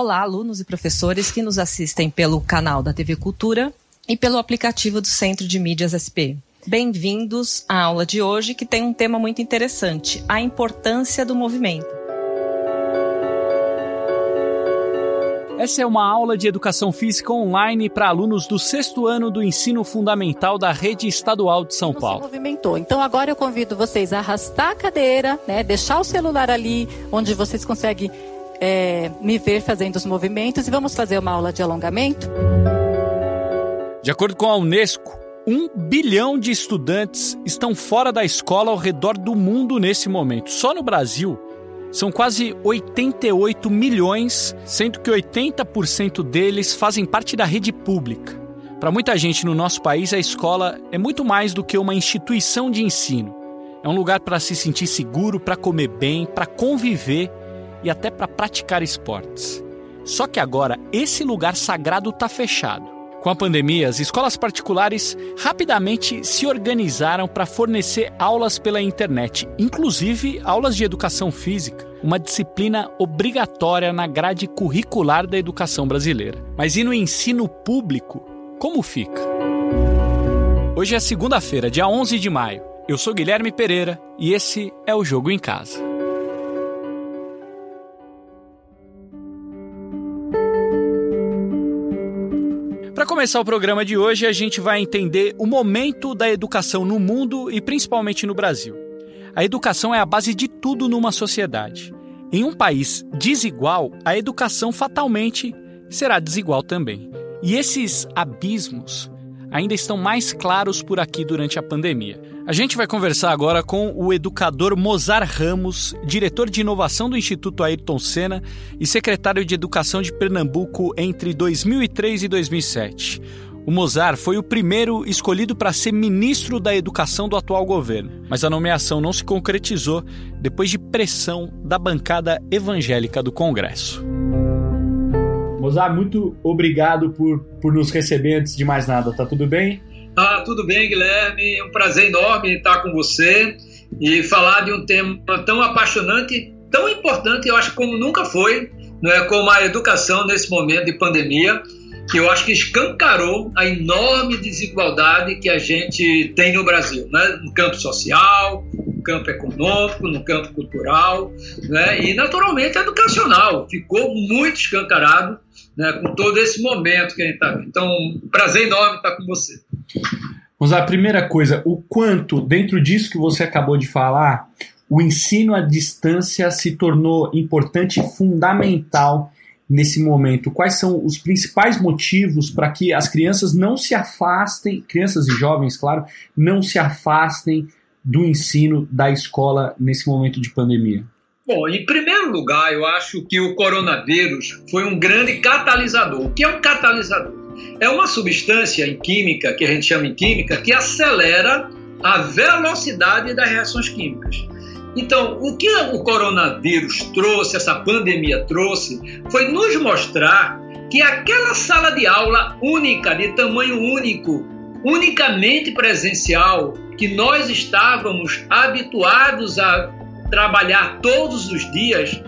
Olá, alunos e professores que nos assistem pelo canal da TV Cultura e pelo aplicativo do Centro de Mídias SP. Bem-vindos à aula de hoje, que tem um tema muito interessante: a importância do movimento. Essa é uma aula de educação física online para alunos do sexto ano do ensino fundamental da rede estadual de São Paulo. Você movimentou. Então agora eu convido vocês a arrastar a cadeira, né, deixar o celular ali, onde vocês conseguem é, me ver fazendo os movimentos e vamos fazer uma aula de alongamento. De acordo com a Unesco, um bilhão de estudantes estão fora da escola ao redor do mundo nesse momento. Só no Brasil, são quase 88 milhões, sendo que 80% deles fazem parte da rede pública. Para muita gente no nosso país, a escola é muito mais do que uma instituição de ensino. É um lugar para se sentir seguro, para comer bem, para conviver e até para praticar esportes. Só que agora esse lugar sagrado está fechado. Com a pandemia, as escolas particulares rapidamente se organizaram para fornecer aulas pela internet, inclusive aulas de educação física, uma disciplina obrigatória na grade curricular da educação brasileira. Mas e no ensino público? Como fica? Hoje é segunda-feira, dia 11 de maio. Eu sou Guilherme Pereira e esse é o Jogo em Casa. Começar o programa de hoje, a gente vai entender o momento da educação no mundo e principalmente no Brasil. A educação é a base de tudo numa sociedade. Em um país desigual, a educação fatalmente será desigual também. E esses abismos ainda estão mais claros por aqui durante a pandemia. A gente vai conversar agora com o educador Mozar Ramos, diretor de inovação do Instituto Ayrton Senna e secretário de Educação de Pernambuco entre 2003 e 2007. O Mozart foi o primeiro escolhido para ser ministro da Educação do atual governo, mas a nomeação não se concretizou depois de pressão da bancada evangélica do Congresso. Mozart, muito obrigado por, por nos receber antes de mais nada, tá tudo bem? Tá tudo bem, Guilherme. É um prazer enorme estar com você e falar de um tema tão apaixonante, tão importante, eu acho como nunca foi, não é como a educação nesse momento de pandemia, que eu acho que escancarou a enorme desigualdade que a gente tem no Brasil, né? no campo social, campo econômico, no campo cultural, né? e naturalmente educacional. Ficou muito escancarado né? com todo esse momento que a gente está vendo. Então, prazer enorme estar com você. Vamos lá, primeira coisa, o quanto, dentro disso que você acabou de falar, o ensino à distância se tornou importante e fundamental nesse momento? Quais são os principais motivos para que as crianças não se afastem, crianças e jovens, claro, não se afastem do ensino da escola nesse momento de pandemia? Bom, em primeiro lugar, eu acho que o coronavírus foi um grande catalisador. O que é um catalisador? é uma substância em química, que a gente chama em química, que acelera a velocidade das reações químicas. Então, o que o coronavírus trouxe, essa pandemia trouxe, foi nos mostrar que aquela sala de aula única, de tamanho único, unicamente presencial, que nós estávamos habituados a trabalhar todos os dias,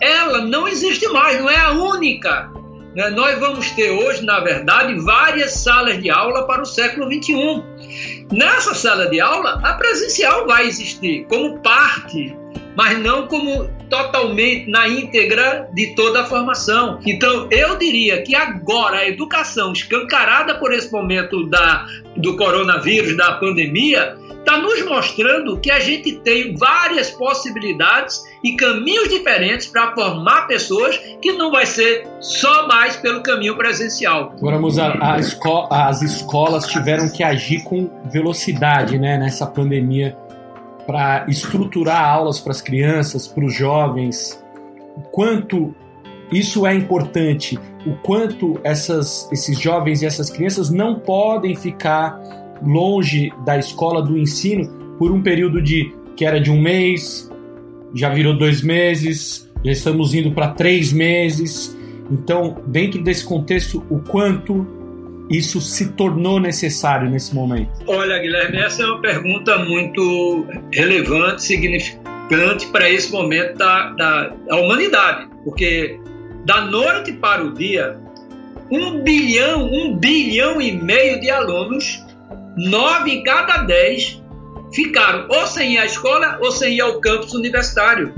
ela não existe mais, não é a única né, nós vamos ter hoje, na verdade, várias salas de aula para o século XXI. Nessa sala de aula, a presencial vai existir como parte, mas não como totalmente na íntegra de toda a formação. Então, eu diria que agora a educação escancarada por esse momento da, do coronavírus, da pandemia, está nos mostrando que a gente tem várias possibilidades e caminhos diferentes para formar pessoas que não vai ser só mais pelo caminho presencial. Agora, Mozart, esco as escolas tiveram que agir com velocidade né, nessa pandemia para estruturar aulas para as crianças, para os jovens. O quanto isso é importante, o quanto essas, esses jovens e essas crianças não podem ficar longe da escola do ensino por um período de que era de um mês, já virou dois meses, já estamos indo para três meses. Então, dentro desse contexto, o quanto isso se tornou necessário nesse momento? Olha, Guilherme, essa é uma pergunta muito relevante, significante para esse momento da, da, da humanidade, porque da noite para o dia, um bilhão, um bilhão e meio de alunos, nove em cada dez, ficaram ou sem ir à escola ou sem ir ao campus universitário.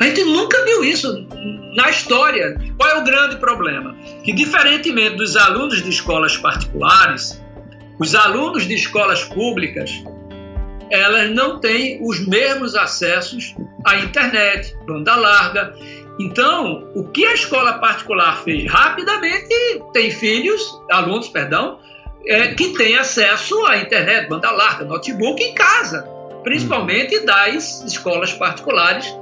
A gente nunca viu isso na história. Qual é o grande problema? Que, diferentemente dos alunos de escolas particulares, os alunos de escolas públicas, elas não têm os mesmos acessos à internet, banda larga. Então, o que a escola particular fez rapidamente, tem filhos, alunos, perdão, é, que têm acesso à internet, banda larga, notebook em casa, principalmente das escolas particulares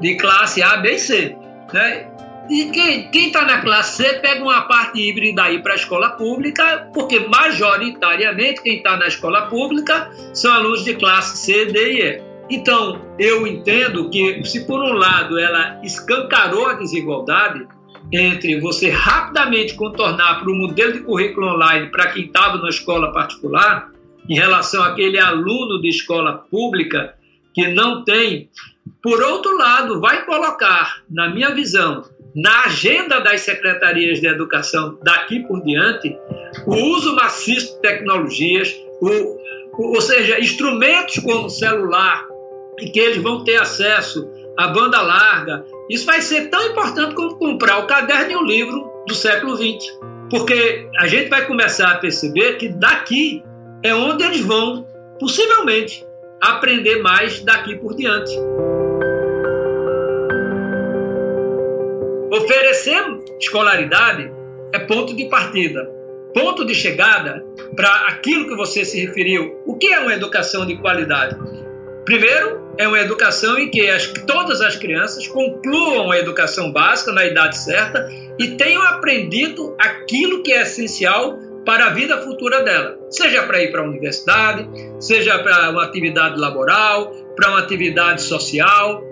de classe A, B e C. Né? E quem está na classe C pega uma parte híbrida aí para a escola pública, porque majoritariamente quem está na escola pública são alunos de classe C, D e E. Então, eu entendo que se por um lado ela escancarou a desigualdade entre você rapidamente contornar para o modelo de currículo online para quem estava na escola particular, em relação àquele aluno de escola pública que não tem por outro lado, vai colocar, na minha visão, na agenda das secretarias de educação daqui por diante, o uso maciço de tecnologias, o, ou seja, instrumentos como celular, que eles vão ter acesso à banda larga. Isso vai ser tão importante como comprar o caderno e o livro do século XX. Porque a gente vai começar a perceber que daqui é onde eles vão, possivelmente, aprender mais daqui por diante. Oferecer escolaridade é ponto de partida. Ponto de chegada para aquilo que você se referiu. O que é uma educação de qualidade? Primeiro, é uma educação em que as, todas as crianças concluam a educação básica na idade certa e tenham aprendido aquilo que é essencial para a vida futura dela, seja para ir para a universidade, seja para uma atividade laboral, para uma atividade social,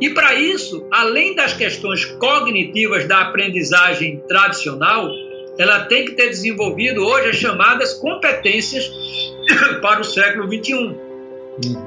e para isso, além das questões cognitivas da aprendizagem tradicional, ela tem que ter desenvolvido hoje as chamadas competências para o século XXI,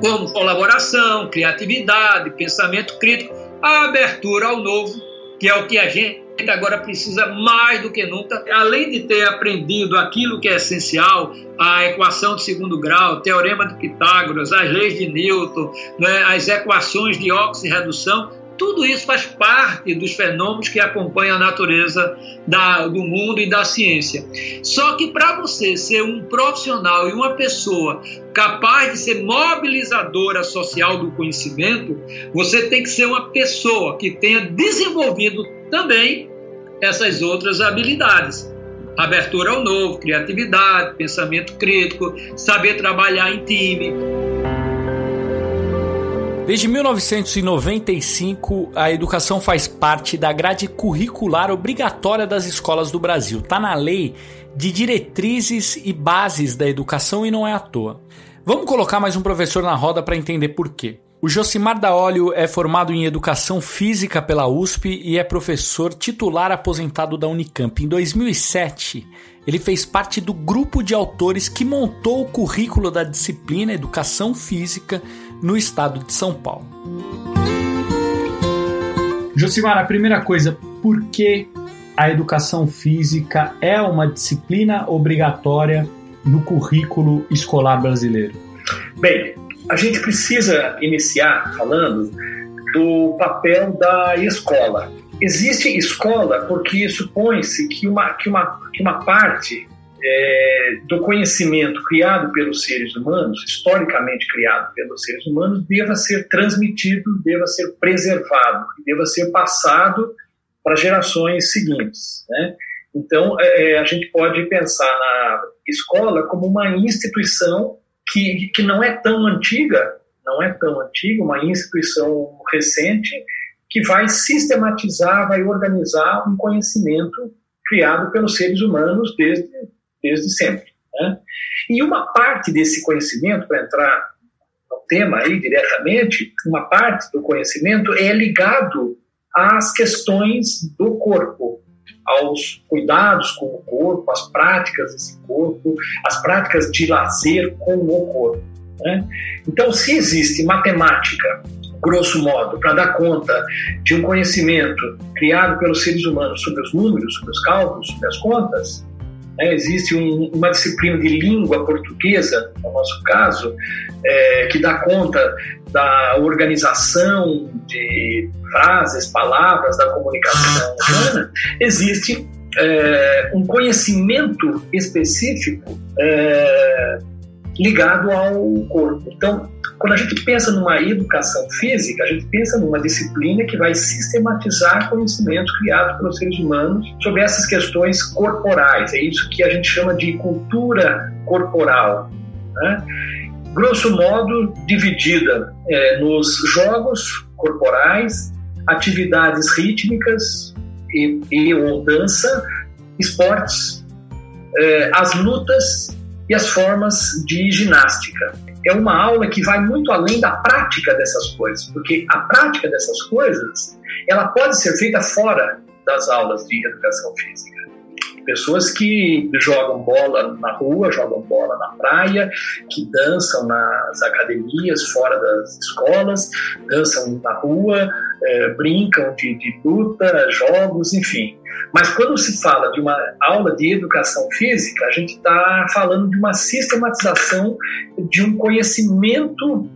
como colaboração, criatividade, pensamento crítico, a abertura ao novo, que é o que a gente agora precisa mais do que nunca, além de ter aprendido aquilo que é essencial, a equação de segundo grau, o teorema de Pitágoras, as leis de Newton, né, as equações de oxirredução, tudo isso faz parte dos fenômenos que acompanham a natureza da, do mundo e da ciência. Só que para você ser um profissional e uma pessoa capaz de ser mobilizadora social do conhecimento, você tem que ser uma pessoa que tenha desenvolvido também essas outras habilidades. Abertura ao novo, criatividade, pensamento crítico, saber trabalhar em time. Desde 1995, a educação faz parte da grade curricular obrigatória das escolas do Brasil. Está na lei de diretrizes e bases da educação e não é à toa. Vamos colocar mais um professor na roda para entender por quê. O Josimar da Olho é formado em Educação Física pela USP e é professor titular aposentado da Unicamp. Em 2007, ele fez parte do grupo de autores que montou o currículo da disciplina Educação Física no estado de São Paulo. Josimar, a primeira coisa, por que a educação física é uma disciplina obrigatória no currículo escolar brasileiro? Bem, a gente precisa iniciar falando do papel da escola. Existe escola porque supõe-se que uma, que, uma, que uma parte é, do conhecimento criado pelos seres humanos, historicamente criado pelos seres humanos, deva ser transmitido, deva ser preservado, deva ser passado para gerações seguintes. Né? Então, é, a gente pode pensar na escola como uma instituição que, que não é tão antiga, não é tão antiga, uma instituição recente que vai sistematizar, vai organizar um conhecimento criado pelos seres humanos desde, desde sempre. Né? E uma parte desse conhecimento, para entrar no tema aí diretamente, uma parte do conhecimento é ligado às questões do corpo, aos cuidados com o corpo, às práticas desse corpo, às práticas de lazer com o corpo. Né? Então, se existe matemática grosso modo, para dar conta de um conhecimento criado pelos seres humanos sobre os números, sobre os cálculos, sobre as contas, né? existe um, uma disciplina de língua portuguesa, no nosso caso, é, que dá conta da organização de frases, palavras, da comunicação humana, existe é, um conhecimento específico é, ligado ao corpo. Então, quando a gente pensa numa educação física, a gente pensa numa disciplina que vai sistematizar conhecimentos criados pelos seres humanos sobre essas questões corporais. É isso que a gente chama de cultura corporal. Né? Grosso modo, dividida é, nos jogos corporais, atividades rítmicas e, e ou dança, esportes, é, as lutas e as formas de ginástica. É uma aula que vai muito além da prática dessas coisas, porque a prática dessas coisas ela pode ser feita fora das aulas de educação física. Pessoas que jogam bola na rua, jogam bola na praia, que dançam nas academias fora das escolas, dançam na rua, é, brincam de, de luta, jogos, enfim. Mas quando se fala de uma aula de educação física, a gente está falando de uma sistematização de um conhecimento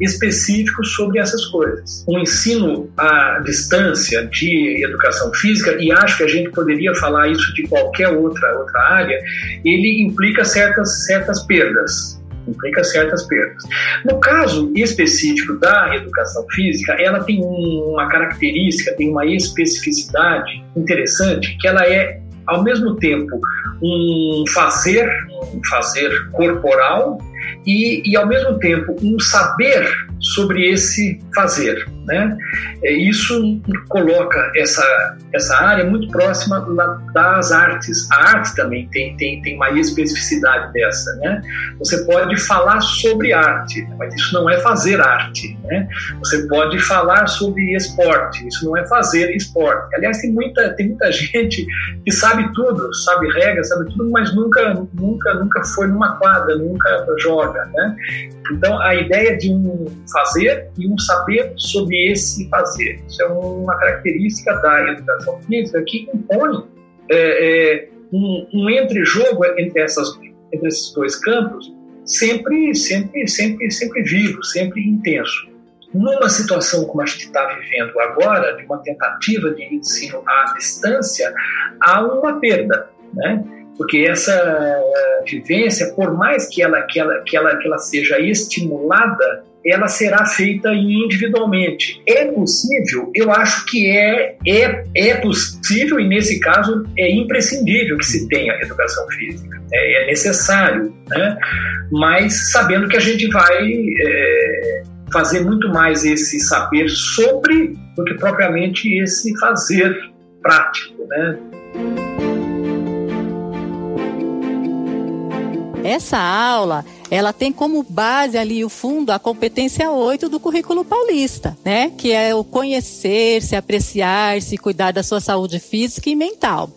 específicos sobre essas coisas. Um ensino à distância de educação física, e acho que a gente poderia falar isso de qualquer outra, outra área, ele implica certas, certas perdas implica certas perdas. No caso específico da educação física, ela tem uma característica, tem uma especificidade interessante, que ela é ao mesmo tempo um fazer, um fazer corporal e, e ao mesmo tempo um saber sobre esse fazer. Né? É, isso coloca essa, essa área muito próxima das artes. A arte também tem, tem, tem uma especificidade dessa. Né? Você pode falar sobre arte, mas isso não é fazer arte. Né? Você pode falar sobre esporte, isso não é fazer esporte. Aliás, tem muita, tem muita gente que sabe tudo, sabe regras, sabe tudo, mas nunca, nunca, nunca foi numa quadra, nunca joga. Né? Então, a ideia de um fazer e um saber sobre esse fazer. Isso é uma característica da educação física que impõe é, é, um, um entre-jogo entre, essas, entre esses dois campos sempre, sempre, sempre, sempre vivo, sempre intenso. Numa situação como a gente está vivendo agora, de uma tentativa de ensino à distância, há uma perda, né? porque essa vivência, por mais que ela, que ela, que ela, que ela seja estimulada, ela será feita individualmente. É possível? Eu acho que é, é, é possível e, nesse caso, é imprescindível que se tenha educação física. É, é necessário, né? mas sabendo que a gente vai é, fazer muito mais esse saber sobre do que propriamente esse fazer prático. Né? Essa aula, ela tem como base ali o fundo a competência 8 do currículo paulista, né? Que é o conhecer, se apreciar, se cuidar da sua saúde física e mental.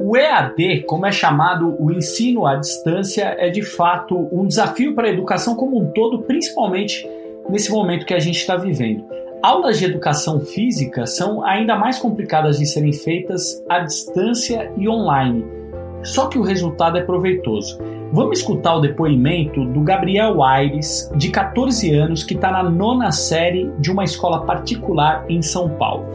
O EAD, como é chamado o ensino à distância, é de fato um desafio para a educação como um todo, principalmente nesse momento que a gente está vivendo. Aulas de educação física são ainda mais complicadas de serem feitas à distância e online, só que o resultado é proveitoso. Vamos escutar o depoimento do Gabriel Aires, de 14 anos, que está na nona série de uma escola particular em São Paulo.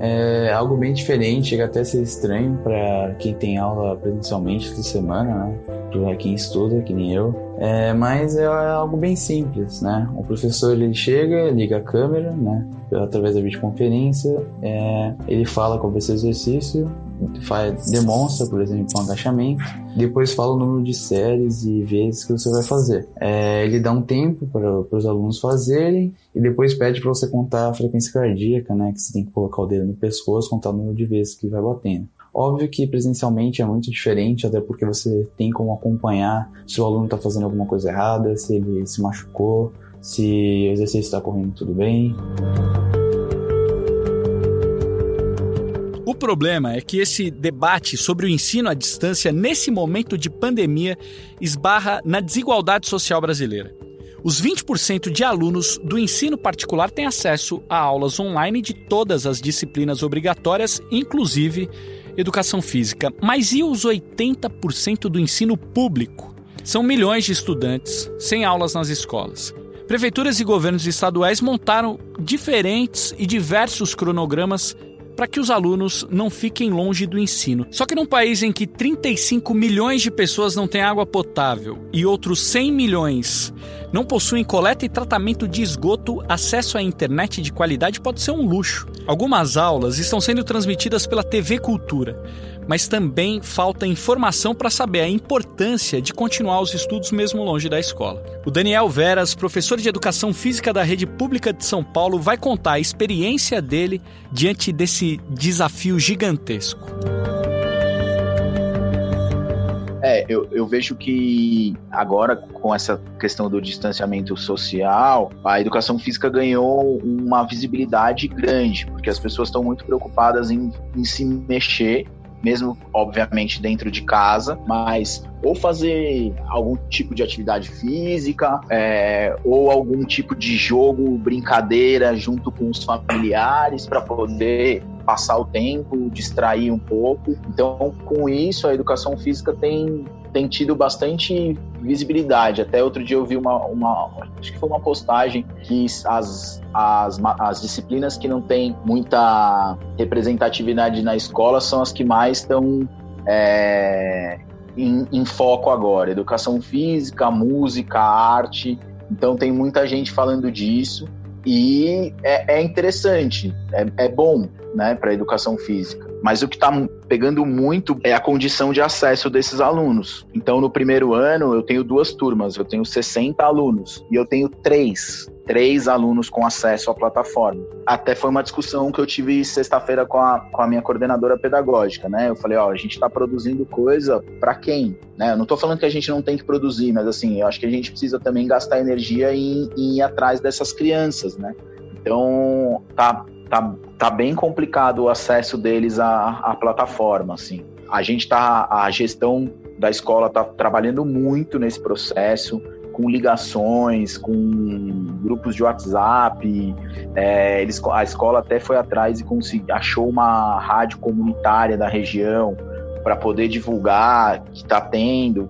É algo bem diferente, chega até a ser estranho para quem tem aula presencialmente toda semana, né? Para quem estuda, que nem eu. É, mas é algo bem simples, né? O professor ele chega, liga a câmera, né? Através da videoconferência, é, ele fala qual vai ser o exercício, faz, demonstra, por exemplo, um agachamento, depois fala o número de séries e vezes que você vai fazer. É, ele dá um tempo para os alunos fazerem e depois pede para você contar a frequência cardíaca, né? Que você tem que colocar o dedo no pescoço, contar o número de vezes que vai batendo. Óbvio que presencialmente é muito diferente, até porque você tem como acompanhar se o aluno está fazendo alguma coisa errada, se ele se machucou, se o exercício está correndo tudo bem problema é que esse debate sobre o ensino à distância nesse momento de pandemia esbarra na desigualdade social brasileira. Os 20% de alunos do ensino particular têm acesso a aulas online de todas as disciplinas obrigatórias, inclusive educação física. Mas e os 80% do ensino público? São milhões de estudantes sem aulas nas escolas. Prefeituras e governos estaduais montaram diferentes e diversos cronogramas para que os alunos não fiquem longe do ensino. Só que num país em que 35 milhões de pessoas não têm água potável e outros 100 milhões não possuem coleta e tratamento de esgoto, acesso à internet de qualidade pode ser um luxo. Algumas aulas estão sendo transmitidas pela TV Cultura, mas também falta informação para saber a importância de continuar os estudos mesmo longe da escola. O Daniel Veras, professor de Educação Física da Rede Pública de São Paulo, vai contar a experiência dele diante desse desafio gigantesco. Eu, eu, vejo que agora, com essa questão do distanciamento social, a educação física ganhou uma visibilidade grande, porque as pessoas estão muito preocupadas em, em se mexer mesmo obviamente dentro de casa, mas ou fazer algum tipo de atividade física, é, ou algum tipo de jogo, brincadeira junto com os familiares para poder passar o tempo, distrair um pouco. Então, com isso, a educação física tem tem tido bastante visibilidade. Até outro dia eu vi uma, uma acho que foi uma postagem que as, as, as disciplinas que não têm muita representatividade na escola são as que mais estão é, em, em foco agora. Educação física, música, arte. Então tem muita gente falando disso e é, é interessante, é, é bom né, para a educação física. Mas o que está pegando muito é a condição de acesso desses alunos. Então, no primeiro ano, eu tenho duas turmas, eu tenho 60 alunos e eu tenho três três alunos com acesso à plataforma. Até foi uma discussão que eu tive sexta-feira com a, com a minha coordenadora pedagógica, né? Eu falei, ó, a gente está produzindo coisa para quem? Né? Eu não estou falando que a gente não tem que produzir, mas assim, eu acho que a gente precisa também gastar energia em, em ir atrás dessas crianças, né? Então, tá tá, tá bem complicado o acesso deles à, à plataforma, assim. A gente tá, a gestão da escola tá trabalhando muito nesse processo, com ligações, com grupos de WhatsApp. É, eles, a escola até foi atrás e consegui, achou uma rádio comunitária da região para poder divulgar que está tendo.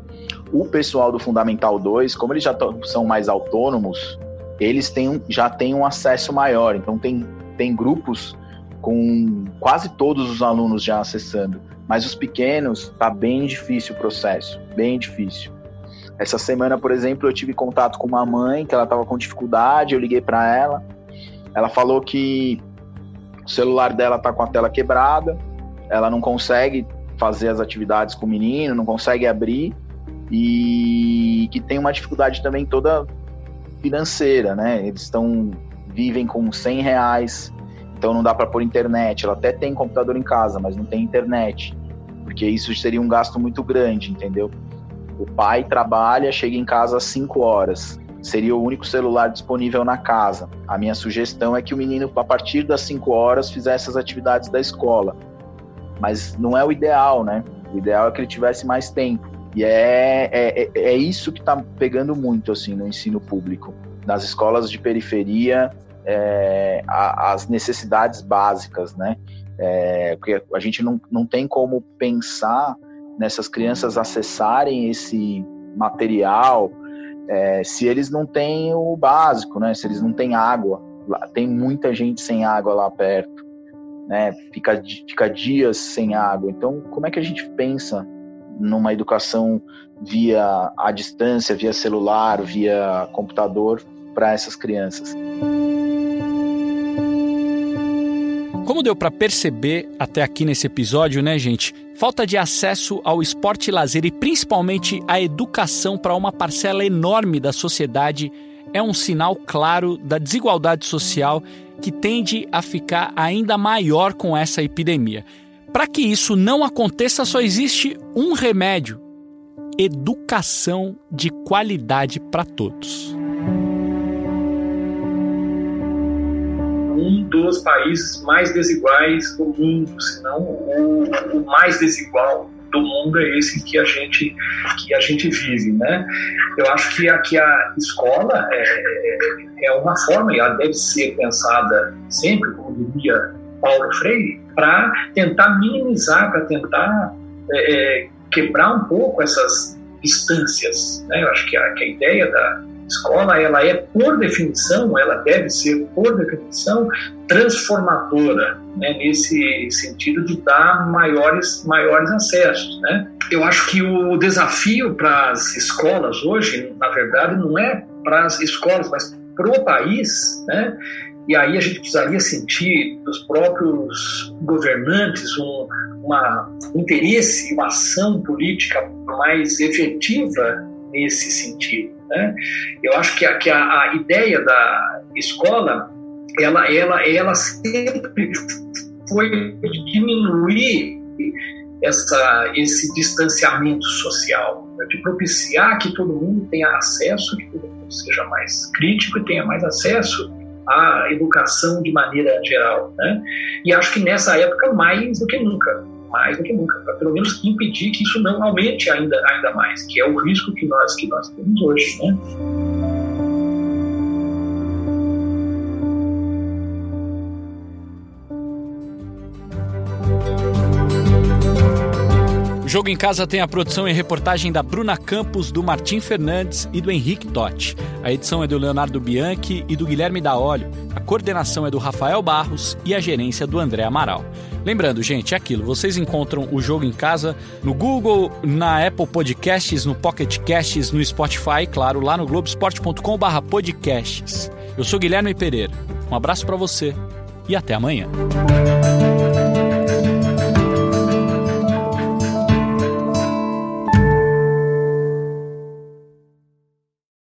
O pessoal do Fundamental 2, como eles já são mais autônomos, eles têm, já têm um acesso maior. Então tem tem grupos com quase todos os alunos já acessando, mas os pequenos tá bem difícil o processo, bem difícil. Essa semana, por exemplo, eu tive contato com uma mãe que ela estava com dificuldade, eu liguei para ela. Ela falou que o celular dela tá com a tela quebrada, ela não consegue fazer as atividades com o menino, não consegue abrir e que tem uma dificuldade também toda financeira, né? Eles estão vivem com 100 reais, então não dá para pôr internet. Ela até tem computador em casa, mas não tem internet, porque isso seria um gasto muito grande, entendeu? O pai trabalha, chega em casa às 5 horas, seria o único celular disponível na casa. A minha sugestão é que o menino, a partir das 5 horas, fizesse as atividades da escola. Mas não é o ideal, né? O ideal é que ele tivesse mais tempo. E é, é, é, é isso que está pegando muito assim no ensino público. Nas escolas de periferia, é, a, as necessidades básicas, né? É, porque a gente não, não tem como pensar nessas crianças acessarem esse material é, se eles não têm o básico, né? Se eles não têm água. Tem muita gente sem água lá perto, né? Fica, fica dias sem água. Então, como é que a gente pensa numa educação via a distância, via celular, via computador para essas crianças? Como deu para perceber até aqui nesse episódio, né, gente? Falta de acesso ao esporte e lazer e principalmente à educação para uma parcela enorme da sociedade é um sinal claro da desigualdade social que tende a ficar ainda maior com essa epidemia. Para que isso não aconteça, só existe um remédio: educação de qualidade para todos. Um dos países mais desiguais do mundo, se não o, o mais desigual do mundo é esse que a gente que a gente vive, né? Eu acho que aqui a escola é, é, é uma forma e ela deve ser pensada sempre, como diria Paulo Freire, para tentar minimizar, para tentar é, é, quebrar um pouco essas distâncias. Né? Eu acho que a, que a ideia da escola ela é por definição, ela deve ser por definição transformadora, né? nesse sentido de dar maiores maiores acessos, né? Eu acho que o desafio para as escolas hoje, na verdade, não é para as escolas, mas para o país, né? E aí a gente precisaria sentir dos próprios governantes um, uma, um interesse, uma ação política mais efetiva nesse sentido. Né? Eu acho que, a, que a, a, ideia da escola, ela, ela, ela sempre foi diminuir essa, esse distanciamento social, né? de propiciar que todo mundo tenha acesso, que todo mundo seja mais crítico e tenha mais acesso à educação de maneira geral. Né? E acho que nessa época, mais do que nunca, mais do que nunca, para pelo menos impedir que isso não aumente ainda, ainda mais, que é o risco que nós, que nós temos hoje. Né? Jogo em Casa tem a produção e reportagem da Bruna Campos, do Martim Fernandes e do Henrique Totti. A edição é do Leonardo Bianchi e do Guilherme Daolio. A coordenação é do Rafael Barros e a gerência do André Amaral. Lembrando, gente, é aquilo, vocês encontram o Jogo em Casa no Google, na Apple Podcasts, no Pocket Casts, no Spotify, claro, lá no globesport.com/podcasts. Eu sou Guilherme Pereira. Um abraço para você e até amanhã.